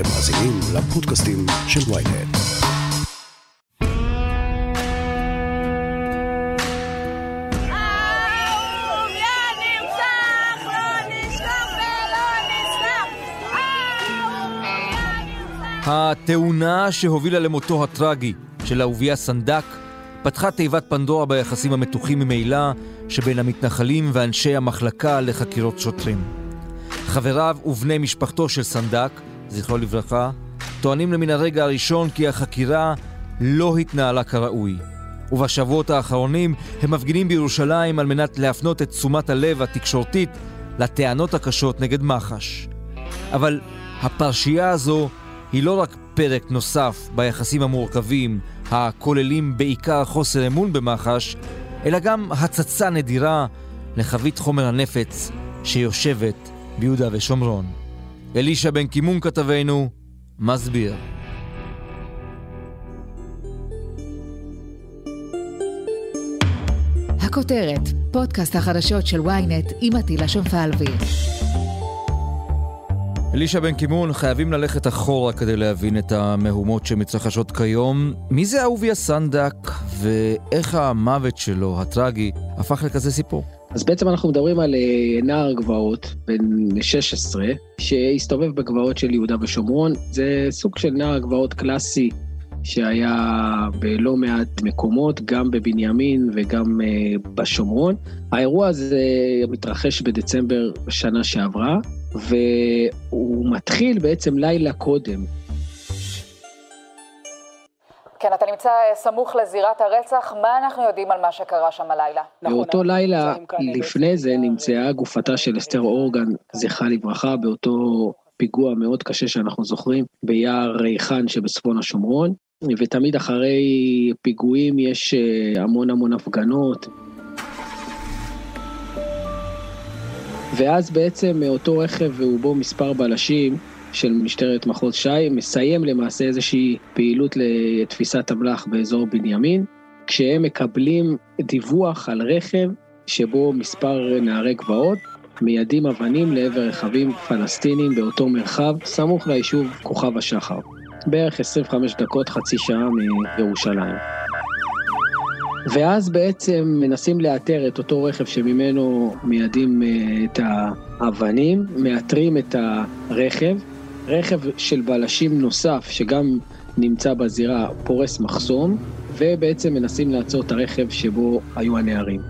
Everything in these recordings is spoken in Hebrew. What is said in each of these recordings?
אתם מאזינים לפודקאסטים של ויינט. התאונה שהובילה למותו הטרגי של אהוביה סנדק פתחה תיבת פנדורה ביחסים המתוחים ממילא שבין המתנחלים ואנשי המחלקה לחקירות שוטרים. חבריו ובני משפחתו של סנדק, זכרו לברכה, טוענים למן הרגע הראשון כי החקירה לא התנהלה כראוי. ובשבועות האחרונים הם מפגינים בירושלים על מנת להפנות את תשומת הלב התקשורתית לטענות הקשות נגד מח"ש. אבל הפרשייה הזו היא לא רק פרק נוסף ביחסים המורכבים, הכוללים בעיקר חוסר אמון במח"ש, אלא גם הצצה נדירה לחבית חומר הנפץ שיושבת ביהודה ושומרון. אלישע בן קימון כתבנו מסביר. הכותרת, פודקאסט החדשות של ynet עם עטילה שומפלבי. אלישע בן קימון, חייבים ללכת אחורה כדי להבין את המהומות שמתרחשות כיום. מי זה אהוביה סנדק ואיך המוות שלו, הטרגי, הפך לכזה סיפור? אז בעצם אנחנו מדברים על אה, נער גבעות בן 16 שהסתובב בגבעות של יהודה ושומרון. זה סוג של נער גבעות קלאסי שהיה בלא מעט מקומות, גם בבנימין וגם אה, בשומרון. האירוע הזה מתרחש בדצמבר שנה שעברה, והוא מתחיל בעצם לילה קודם. נמצא אה, סמוך לזירת הרצח, מה אנחנו יודעים על מה שקרה שם הלילה? באותו לילה, לפני זה, נמצאה גופתה של אסתר אורגן, זכרה לברכה, באותו פיגוע מאוד קשה שאנחנו זוכרים, ביער ריחן שבצפון השומרון, ותמיד אחרי פיגועים יש אה, המון המון הפגנות. ואז בעצם אותו רכב ובו מספר בלשים של משטרת מחוז ש"י מסיים למעשה איזושהי פעילות לתפיסת אמל"ח באזור בנימין, כשהם מקבלים דיווח על רכב שבו מספר נערי גבעות מיידים אבנים לעבר רכבים פלסטינים באותו מרחב סמוך ליישוב כוכב השחר. בערך 25 דקות, חצי שעה מירושלים. ואז בעצם מנסים לאתר את אותו רכב שממנו מיידים אה, את האבנים, מאתרים את הרכב, רכב של בלשים נוסף שגם נמצא בזירה פורס מחסום, ובעצם מנסים לעצור את הרכב שבו היו הנערים.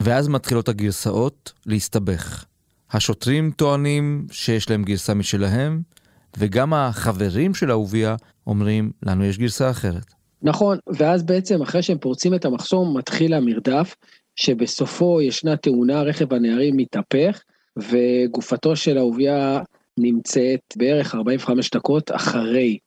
ואז מתחילות הגרסאות להסתבך. השוטרים טוענים שיש להם גרסה משלהם, וגם החברים של אהוביה אומרים, לנו יש גרסה אחרת. נכון, ואז בעצם אחרי שהם פורצים את המחסום מתחיל המרדף, שבסופו ישנה תאונה, רכב הנערים מתהפך, וגופתו של אהוביה נמצאת בערך 45 דקות אחרי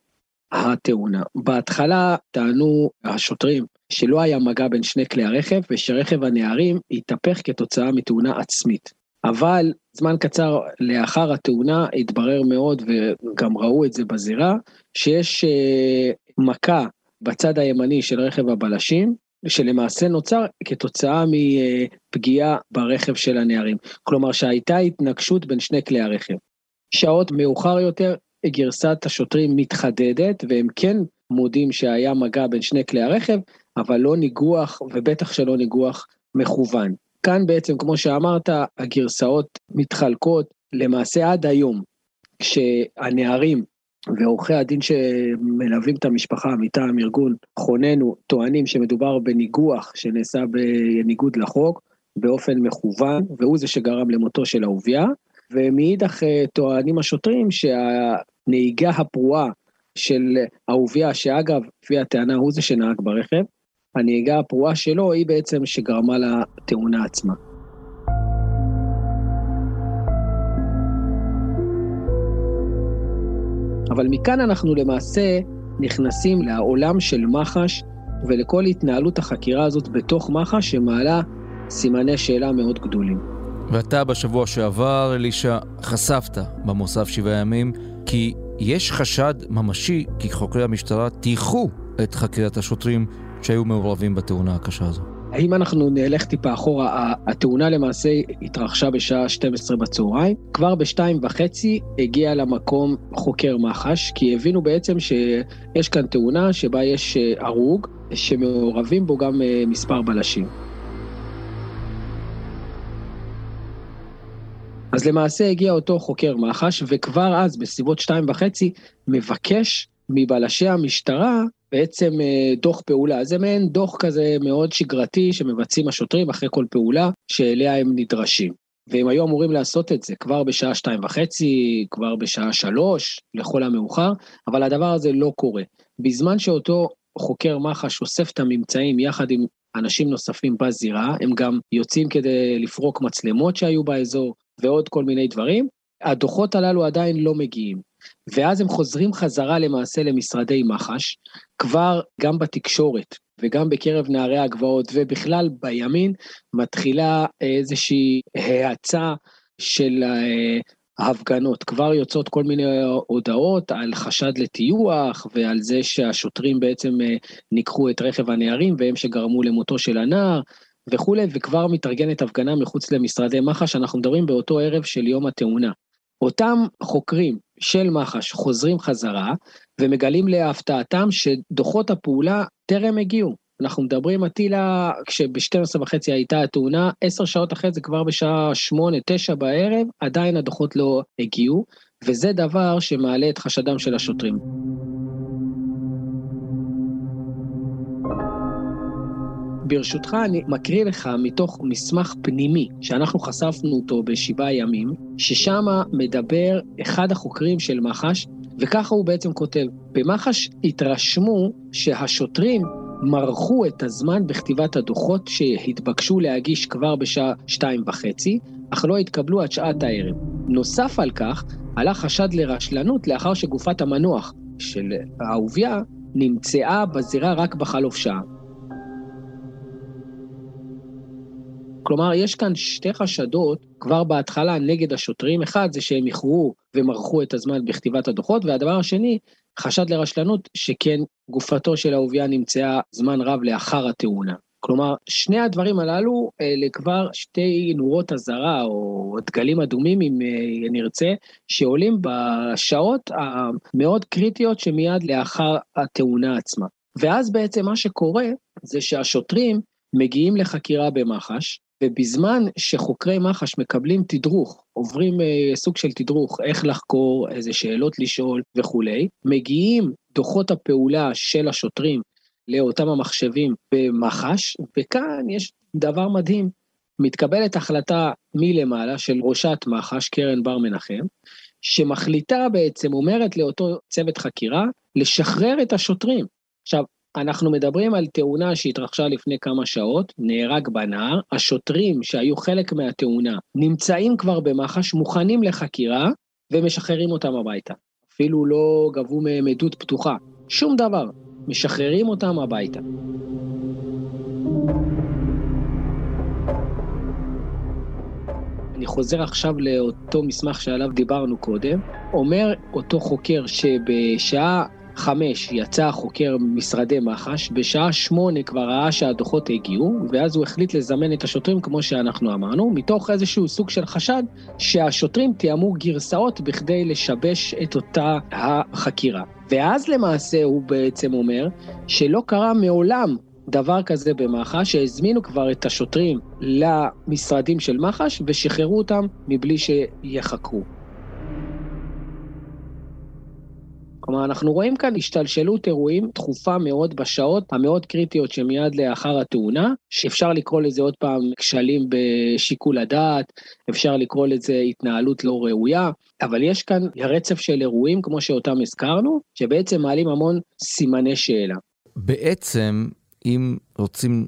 התאונה. בהתחלה טענו השוטרים שלא היה מגע בין שני כלי הרכב, ושרכב הנערים התהפך כתוצאה מתאונה עצמית. אבל זמן קצר לאחר התאונה התברר מאוד, וגם ראו את זה בזירה, שיש אה, מכה בצד הימני של רכב הבלשים, שלמעשה נוצר כתוצאה מפגיעה ברכב של הנערים. כלומר שהייתה התנגשות בין שני כלי הרכב. שעות מאוחר יותר גרסת השוטרים מתחדדת והם כן מודים שהיה מגע בין שני כלי הרכב, אבל לא ניגוח ובטח שלא ניגוח מכוון. כאן בעצם, כמו שאמרת, הגרסאות מתחלקות למעשה עד היום, כשהנערים ועורכי הדין שמלווים את המשפחה מטעם ארגון חוננו טוענים שמדובר בניגוח שנעשה בניגוד לחוק באופן מכוון, והוא זה שגרם למותו של אהוביה, ומאידך טוענים השוטרים שהנהיגה הפרועה של אהוביה, שאגב, לפי הטענה הוא זה שנהג ברכב, הנהיגה הפרועה שלו היא בעצם שגרמה לתאונה עצמה. אבל מכאן אנחנו למעשה נכנסים לעולם של מח"ש ולכל התנהלות החקירה הזאת בתוך מח"ש שמעלה סימני שאלה מאוד גדולים. ואתה בשבוע שעבר, אלישע, חשפת במוסף שבעה ימים כי יש חשד ממשי כי חוקרי המשטרה טייחו את חקירת השוטרים שהיו מעורבים בתאונה הקשה הזו. אם אנחנו נלך טיפה אחורה, התאונה למעשה התרחשה בשעה 12 בצהריים. כבר בשתיים וחצי הגיע למקום חוקר מח"ש, כי הבינו בעצם שיש כאן תאונה שבה יש אה, הרוג, שמעורבים בו גם אה, מספר בלשים. אז למעשה הגיע אותו חוקר מח"ש, וכבר אז, בסביבות שתיים וחצי, מבקש מבלשי המשטרה בעצם אה, דוח פעולה. זה מעין דוח כזה מאוד שגרתי שמבצעים השוטרים אחרי כל פעולה שאליה הם נדרשים. והם היו אמורים לעשות את זה כבר בשעה שתיים וחצי, כבר בשעה שלוש, לכל המאוחר, אבל הדבר הזה לא קורה. בזמן שאותו חוקר מח"ש אוסף את הממצאים יחד עם אנשים נוספים בזירה, הם גם יוצאים כדי לפרוק מצלמות שהיו באזור ועוד כל מיני דברים, הדוחות הללו עדיין לא מגיעים. ואז הם חוזרים חזרה למעשה למשרדי מח"ש, כבר גם בתקשורת וגם בקרב נערי הגבעות ובכלל בימין מתחילה איזושהי האצה של אה, ההפגנות. כבר יוצאות כל מיני הודעות על חשד לטיוח ועל זה שהשוטרים בעצם אה, ניקחו את רכב הנערים והם שגרמו למותו של הנער. וכולי, וכבר מתארגנת הפגנה מחוץ למשרדי מח"ש, אנחנו מדברים באותו ערב של יום התאונה. אותם חוקרים של מח"ש חוזרים חזרה ומגלים להפתעתם שדוחות הפעולה טרם הגיעו. אנחנו מדברים, אטילה, כשב-12 וחצי הייתה התאונה, 10 שעות אחרי זה, כבר בשעה 8-9 בערב, עדיין הדוחות לא הגיעו, וזה דבר שמעלה את חשדם של השוטרים. ברשותך, אני מקריא לך מתוך מסמך פנימי שאנחנו חשפנו אותו בשבעה ימים, ששם מדבר אחד החוקרים של מח"ש, וככה הוא בעצם כותב, במח"ש התרשמו שהשוטרים מרחו את הזמן בכתיבת הדוחות שהתבקשו להגיש כבר בשעה שתיים וחצי, אך לא התקבלו עד שעת הערב. נוסף על כך, עלה חשד לרשלנות לאחר שגופת המנוח של אהוביה נמצאה בזירה רק בחלוף שעה. כלומר, יש כאן שתי חשדות כבר בהתחלה נגד השוטרים. אחד, זה שהם איחרו ומרחו את הזמן בכתיבת הדוחות, והדבר השני, חשד לרשלנות, שכן גופתו של אהוביה נמצאה זמן רב לאחר התאונה. כלומר, שני הדברים הללו אלה כבר שתי נורות אזהרה או דגלים אדומים, אם אה, נרצה, שעולים בשעות המאוד קריטיות שמיד לאחר התאונה עצמה. ואז בעצם מה שקורה זה שהשוטרים מגיעים לחקירה במח"ש, ובזמן שחוקרי מח"ש מקבלים תדרוך, עוברים אה, סוג של תדרוך, איך לחקור, איזה שאלות לשאול וכולי, מגיעים דוחות הפעולה של השוטרים לאותם המחשבים במח"ש, וכאן יש דבר מדהים, מתקבלת החלטה מלמעלה של ראשת מח"ש, קרן בר מנחם, שמחליטה בעצם, אומרת לאותו צוות חקירה, לשחרר את השוטרים. עכשיו, אנחנו מדברים על תאונה שהתרחשה לפני כמה שעות, נהרג בנהר, השוטרים שהיו חלק מהתאונה נמצאים כבר במח"ש, מוכנים לחקירה, ומשחררים אותם הביתה. אפילו לא גבו מהם עדות פתוחה, שום דבר, משחררים אותם הביתה. אני חוזר עכשיו לאותו מסמך שעליו דיברנו קודם. אומר אותו חוקר שבשעה חמש יצא החוקר משרדי מח"ש, בשעה שמונה כבר ראה שהדוחות הגיעו, ואז הוא החליט לזמן את השוטרים כמו שאנחנו אמרנו, מתוך איזשהו סוג של חשד שהשוטרים תיאמו גרסאות בכדי לשבש את אותה החקירה. ואז למעשה הוא בעצם אומר שלא קרה מעולם דבר כזה במח"ש, שהזמינו כבר את השוטרים למשרדים של מח"ש ושחררו אותם מבלי שיחקרו. כלומר, אנחנו רואים כאן השתלשלות אירועים תכופה מאוד בשעות המאוד קריטיות שמיד לאחר התאונה, שאפשר לקרוא לזה עוד פעם כשלים בשיקול הדעת, אפשר לקרוא לזה התנהלות לא ראויה, אבל יש כאן רצף של אירועים, כמו שאותם הזכרנו, שבעצם מעלים המון סימני שאלה. בעצם, אם רוצים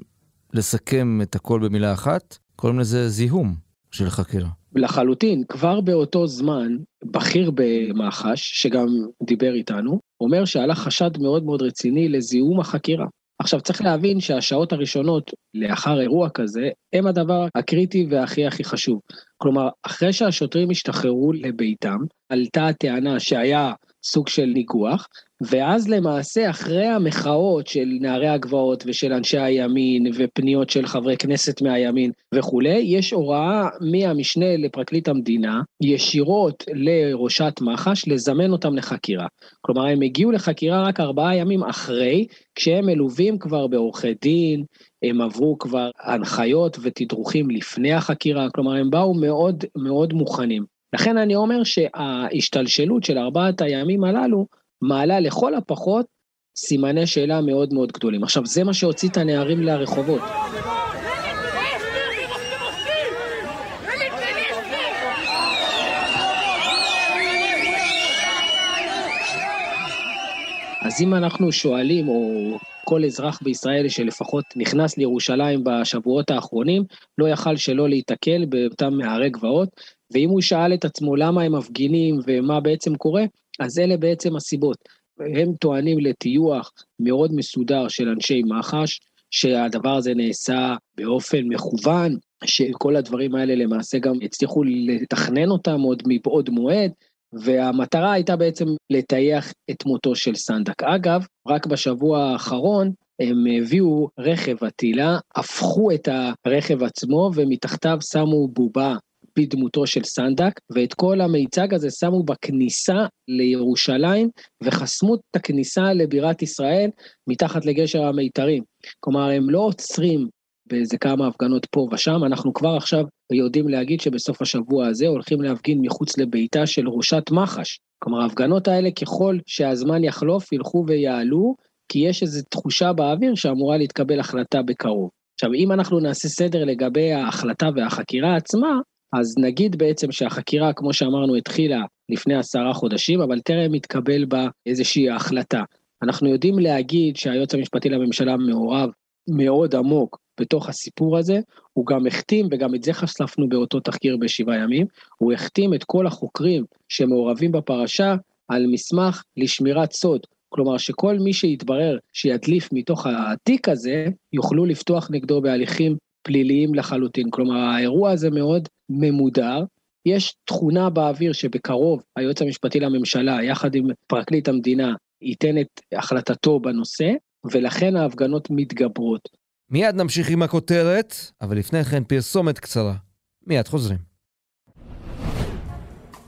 לסכם את הכל במילה אחת, קוראים לזה זיהום של חקירה. לחלוטין, כבר באותו זמן, בכיר במח"ש, שגם דיבר איתנו, אומר שעלה חשד מאוד מאוד רציני לזיהום החקירה. עכשיו צריך להבין שהשעות הראשונות לאחר אירוע כזה, הם הדבר הקריטי והכי הכי חשוב. כלומר, אחרי שהשוטרים השתחררו לביתם, עלתה הטענה שהיה סוג של ניגוח, ואז למעשה אחרי המחאות של נערי הגבעות ושל אנשי הימין ופניות של חברי כנסת מהימין וכולי, יש הוראה מהמשנה לפרקליט המדינה ישירות לראשת מח"ש לזמן אותם לחקירה. כלומר הם הגיעו לחקירה רק ארבעה ימים אחרי, כשהם מלווים כבר בעורכי דין, הם עברו כבר הנחיות ותדרוכים לפני החקירה, כלומר הם באו מאוד מאוד מוכנים. לכן אני אומר שההשתלשלות של ארבעת הימים הללו מעלה לכל הפחות סימני שאלה מאוד מאוד גדולים. עכשיו, זה מה שהוציא את הנערים לרחובות. אז אם אנחנו שואלים, או כל אזרח בישראל שלפחות נכנס לירושלים בשבועות האחרונים, לא יכל שלא להיתקל באותם נערי גבעות, ואם הוא שאל את עצמו למה הם מפגינים ומה בעצם קורה, אז אלה בעצם הסיבות. הם טוענים לטיוח מאוד מסודר של אנשי מח"ש, שהדבר הזה נעשה באופן מכוון, שכל הדברים האלה למעשה גם הצליחו לתכנן אותם עוד מבעוד מועד, והמטרה הייתה בעצם לטייח את מותו של סנדק. אגב, רק בשבוע האחרון הם הביאו רכב עטילה, הפכו את הרכב עצמו ומתחתיו שמו בובה בדמותו של סנדק, ואת כל המיצג הזה שמו בכניסה לירושלים, וחסמו את הכניסה לבירת ישראל מתחת לגשר המיתרים. כלומר, הם לא עוצרים באיזה כמה הפגנות פה ושם, אנחנו כבר עכשיו יודעים להגיד שבסוף השבוע הזה הולכים להפגין מחוץ לביתה של ראשת מח"ש. כלומר, ההפגנות האלה, ככל שהזמן יחלוף, ילכו ויעלו, כי יש איזו תחושה באוויר שאמורה להתקבל החלטה בקרוב. עכשיו, אם אנחנו נעשה סדר לגבי ההחלטה והחקירה עצמה, אז נגיד בעצם שהחקירה, כמו שאמרנו, התחילה לפני עשרה חודשים, אבל טרם התקבל בה איזושהי החלטה. אנחנו יודעים להגיד שהיועץ המשפטי לממשלה מעורב מאוד עמוק בתוך הסיפור הזה, הוא גם החתים, וגם את זה חשפנו באותו תחקיר בשבעה ימים, הוא החתים את כל החוקרים שמעורבים בפרשה על מסמך לשמירת סוד. כלומר שכל מי שיתברר שידליף מתוך התיק הזה, יוכלו לפתוח נגדו בהליכים פליליים לחלוטין. כלומר, האירוע הזה מאוד ממודר. יש תכונה באוויר שבקרוב היועץ המשפטי לממשלה, יחד עם פרקליט המדינה, ייתן את החלטתו בנושא, ולכן ההפגנות מתגברות. מיד נמשיך עם הכותרת, אבל לפני כן פרסומת קצרה. מיד חוזרים.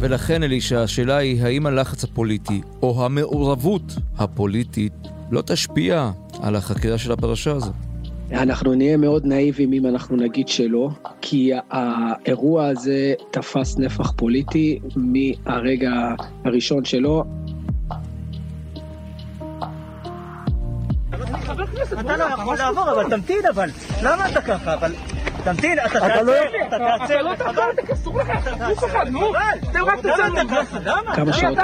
ולכן, אלישע, השאלה היא האם הלחץ הפוליטי או המעורבות הפוליטית לא תשפיע על החקירה של הפרשה הזו. אנחנו נהיה מאוד נאיבים אם אנחנו נגיד שלא, כי האירוע הזה תפס נפח פוליטי מהרגע הראשון שלו. אתה לא יכול לעבור, אבל תמתין אבל. למה אתה ככה? אבל... תמתין, אתה תעצר, אתה תעצר. אתה לא תעצור, אסור לך, גוף אחד, נו. תן רק תצא כמה שעות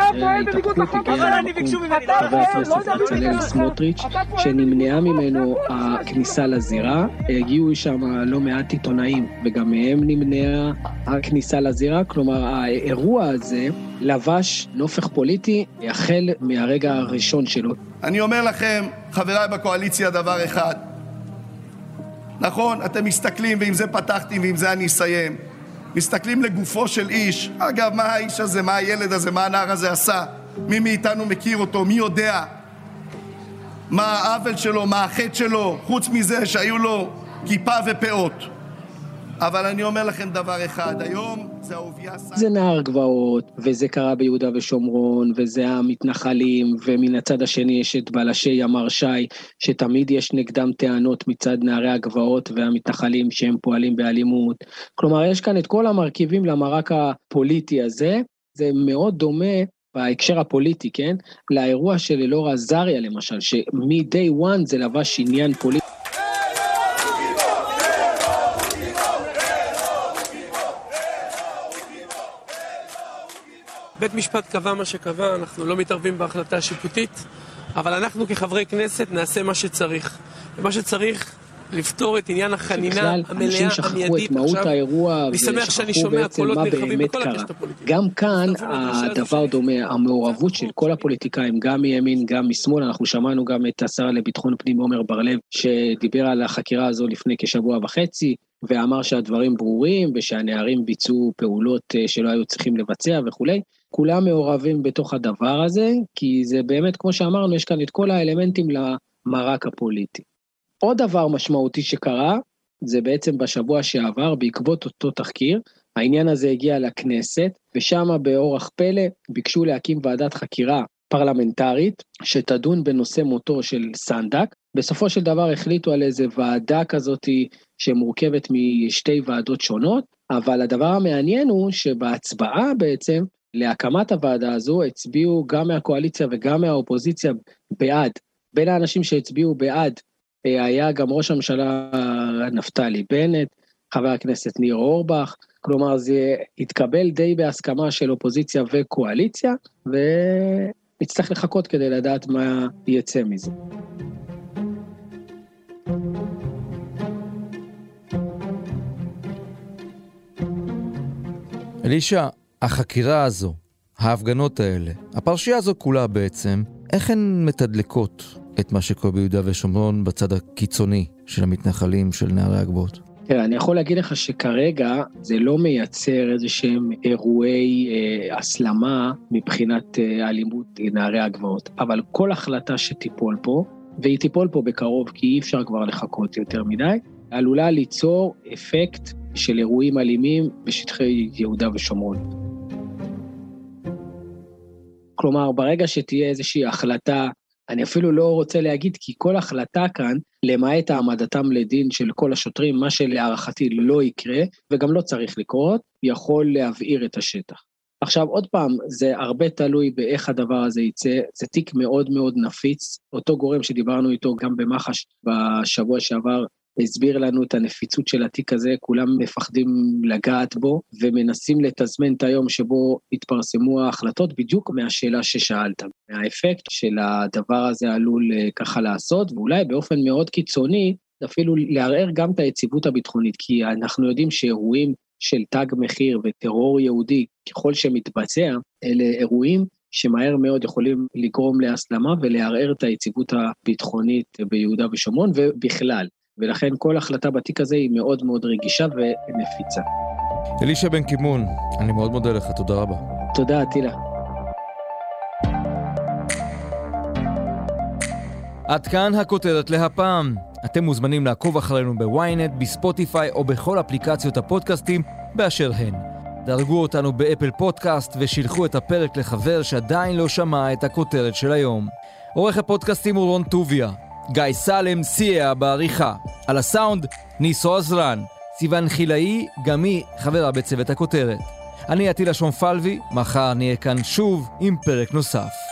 חבר הכנסת בצלאל סמוטריץ', שנמנעה ממנו הכניסה לזירה, הגיעו שם לא מעט עיתונאים, וגם מהם נמנעה הכניסה לזירה, כלומר האירוע הזה לבש נופך פוליטי החל מהרגע הראשון שלו. אני אומר לכם, חבריי בקואליציה, דבר אחד. נכון, אתם מסתכלים, ועם זה פתחתי ועם זה אני אסיים. מסתכלים לגופו של איש. אגב, מה האיש הזה, מה הילד הזה, מה הנער הזה עשה? מי מאיתנו מכיר אותו? מי יודע? מה העוול שלו, מה החטא שלו, חוץ מזה שהיו לו כיפה ופאות. אבל אני אומר לכם דבר אחד, היום זה אהוביה סנדק. זה נער גבעות, וזה קרה ביהודה ושומרון, וזה המתנחלים, ומן הצד השני יש את בלשי ימ"ר ש"י, שתמיד יש נגדם טענות מצד נערי הגבעות והמתנחלים שהם פועלים באלימות. כלומר, יש כאן את כל המרכיבים למרק הפוליטי הזה, זה מאוד דומה בהקשר הפוליטי, כן? לאירוע של אלאור עזריה למשל, שמ-day one זה לבש עניין פוליטי. בית משפט קבע מה שקבע, אנחנו לא מתערבים בהחלטה השיפוטית, אבל אנחנו כחברי כנסת נעשה מה שצריך. ומה שצריך לפתור את עניין החנינה המלאה, אנשים שכחו את מהות האירוע, ושכחו בעצם מה באמת קרה. גם כאן הדבר דומה, המעורבות של כל הפוליטיקאים, גם מימין, גם משמאל, אנחנו שמענו גם את השר לביטחון פנים עומר בר-לב, שדיבר על החקירה הזו לפני כשבוע וחצי, ואמר שהדברים ברורים, ושהנערים ביצעו פעולות אה, שלא היו צריכים לבצע וכולי. כולם מעורבים בתוך הדבר הזה, כי זה באמת, כמו שאמרנו, יש כאן את כל האלמנטים למרק הפוליטי. עוד דבר משמעותי שקרה, זה בעצם בשבוע שעבר, בעקבות אותו תחקיר, העניין הזה הגיע לכנסת, ושם באורח פלא ביקשו להקים ועדת חקירה פרלמנטרית שתדון בנושא מותו של סנדק. בסופו של דבר החליטו על איזה ועדה כזאת שמורכבת משתי ועדות שונות, אבל הדבר המעניין הוא שבהצבעה בעצם להקמת הוועדה הזו הצביעו גם מהקואליציה וגם מהאופוזיציה בעד. בין האנשים שהצביעו בעד אה, היה גם ראש הממשלה נפתלי בנט, חבר הכנסת ניר אורבך, כלומר זה התקבל די בהסכמה של אופוזיציה וקואליציה, ונצטרך לחכות כדי לדעת מה יצא מזה. אלישע, החקירה הזו, ההפגנות האלה, הפרשייה הזו כולה בעצם, איך הן מתדלקות את מה שקורה ביהודה ושומרון בצד הקיצוני של המתנחלים, של נערי הגבוהות? תראה, אני יכול להגיד לך שכרגע זה לא מייצר איזה שהם אירועי אה, הסלמה מבחינת אה, אלימות נערי הגבעות, אבל כל החלטה שתיפול פה, והיא תיפול פה בקרוב כי אי אפשר כבר לחכות יותר מדי, עלולה ליצור אפקט של אירועים אלימים בשטחי יהודה ושומרון. כלומר, ברגע שתהיה איזושהי החלטה אני אפילו לא רוצה להגיד, כי כל החלטה כאן, למעט העמדתם לדין של כל השוטרים, מה שלהערכתי לא יקרה, וגם לא צריך לקרות, יכול להבעיר את השטח. עכשיו, עוד פעם, זה הרבה תלוי באיך הדבר הזה יצא, זה תיק מאוד מאוד נפיץ. אותו גורם שדיברנו איתו גם במח"ש בשבוע שעבר, הסביר לנו את הנפיצות של התיק הזה, כולם מפחדים לגעת בו, ומנסים לתזמן את היום שבו התפרסמו ההחלטות בדיוק מהשאלה ששאלת, מהאפקט של הדבר הזה עלול אה, ככה לעשות, ואולי באופן מאוד קיצוני, אפילו לערער גם את היציבות הביטחונית, כי אנחנו יודעים שאירועים של תג מחיר וטרור יהודי, ככל שמתבצע, אלה אירועים שמהר מאוד יכולים לגרום להסלמה ולערער את היציבות הביטחונית ביהודה ושומרון ובכלל. ולכן כל החלטה בתיק הזה היא מאוד מאוד רגישה ונפיצה. אלישע בן קימון, אני מאוד מודה לך, תודה רבה. תודה, אטילה. עד כאן הכותרת להפעם. אתם מוזמנים לעקוב אחרינו בוויינט, בספוטיפיי או בכל אפליקציות הפודקאסטים באשר הן. דרגו אותנו באפל פודקאסט ושילחו את הפרק לחבר שעדיין לא שמע את הכותרת של היום. עורך הפודקאסטים הוא רון טוביה, גיא סלם סייע בעריכה. על הסאונד, ניסו עזרן. סיון חילאי, גם היא חברה בצוות הכותרת. אני עטילה שומפלבי, מחר נהיה כאן שוב עם פרק נוסף.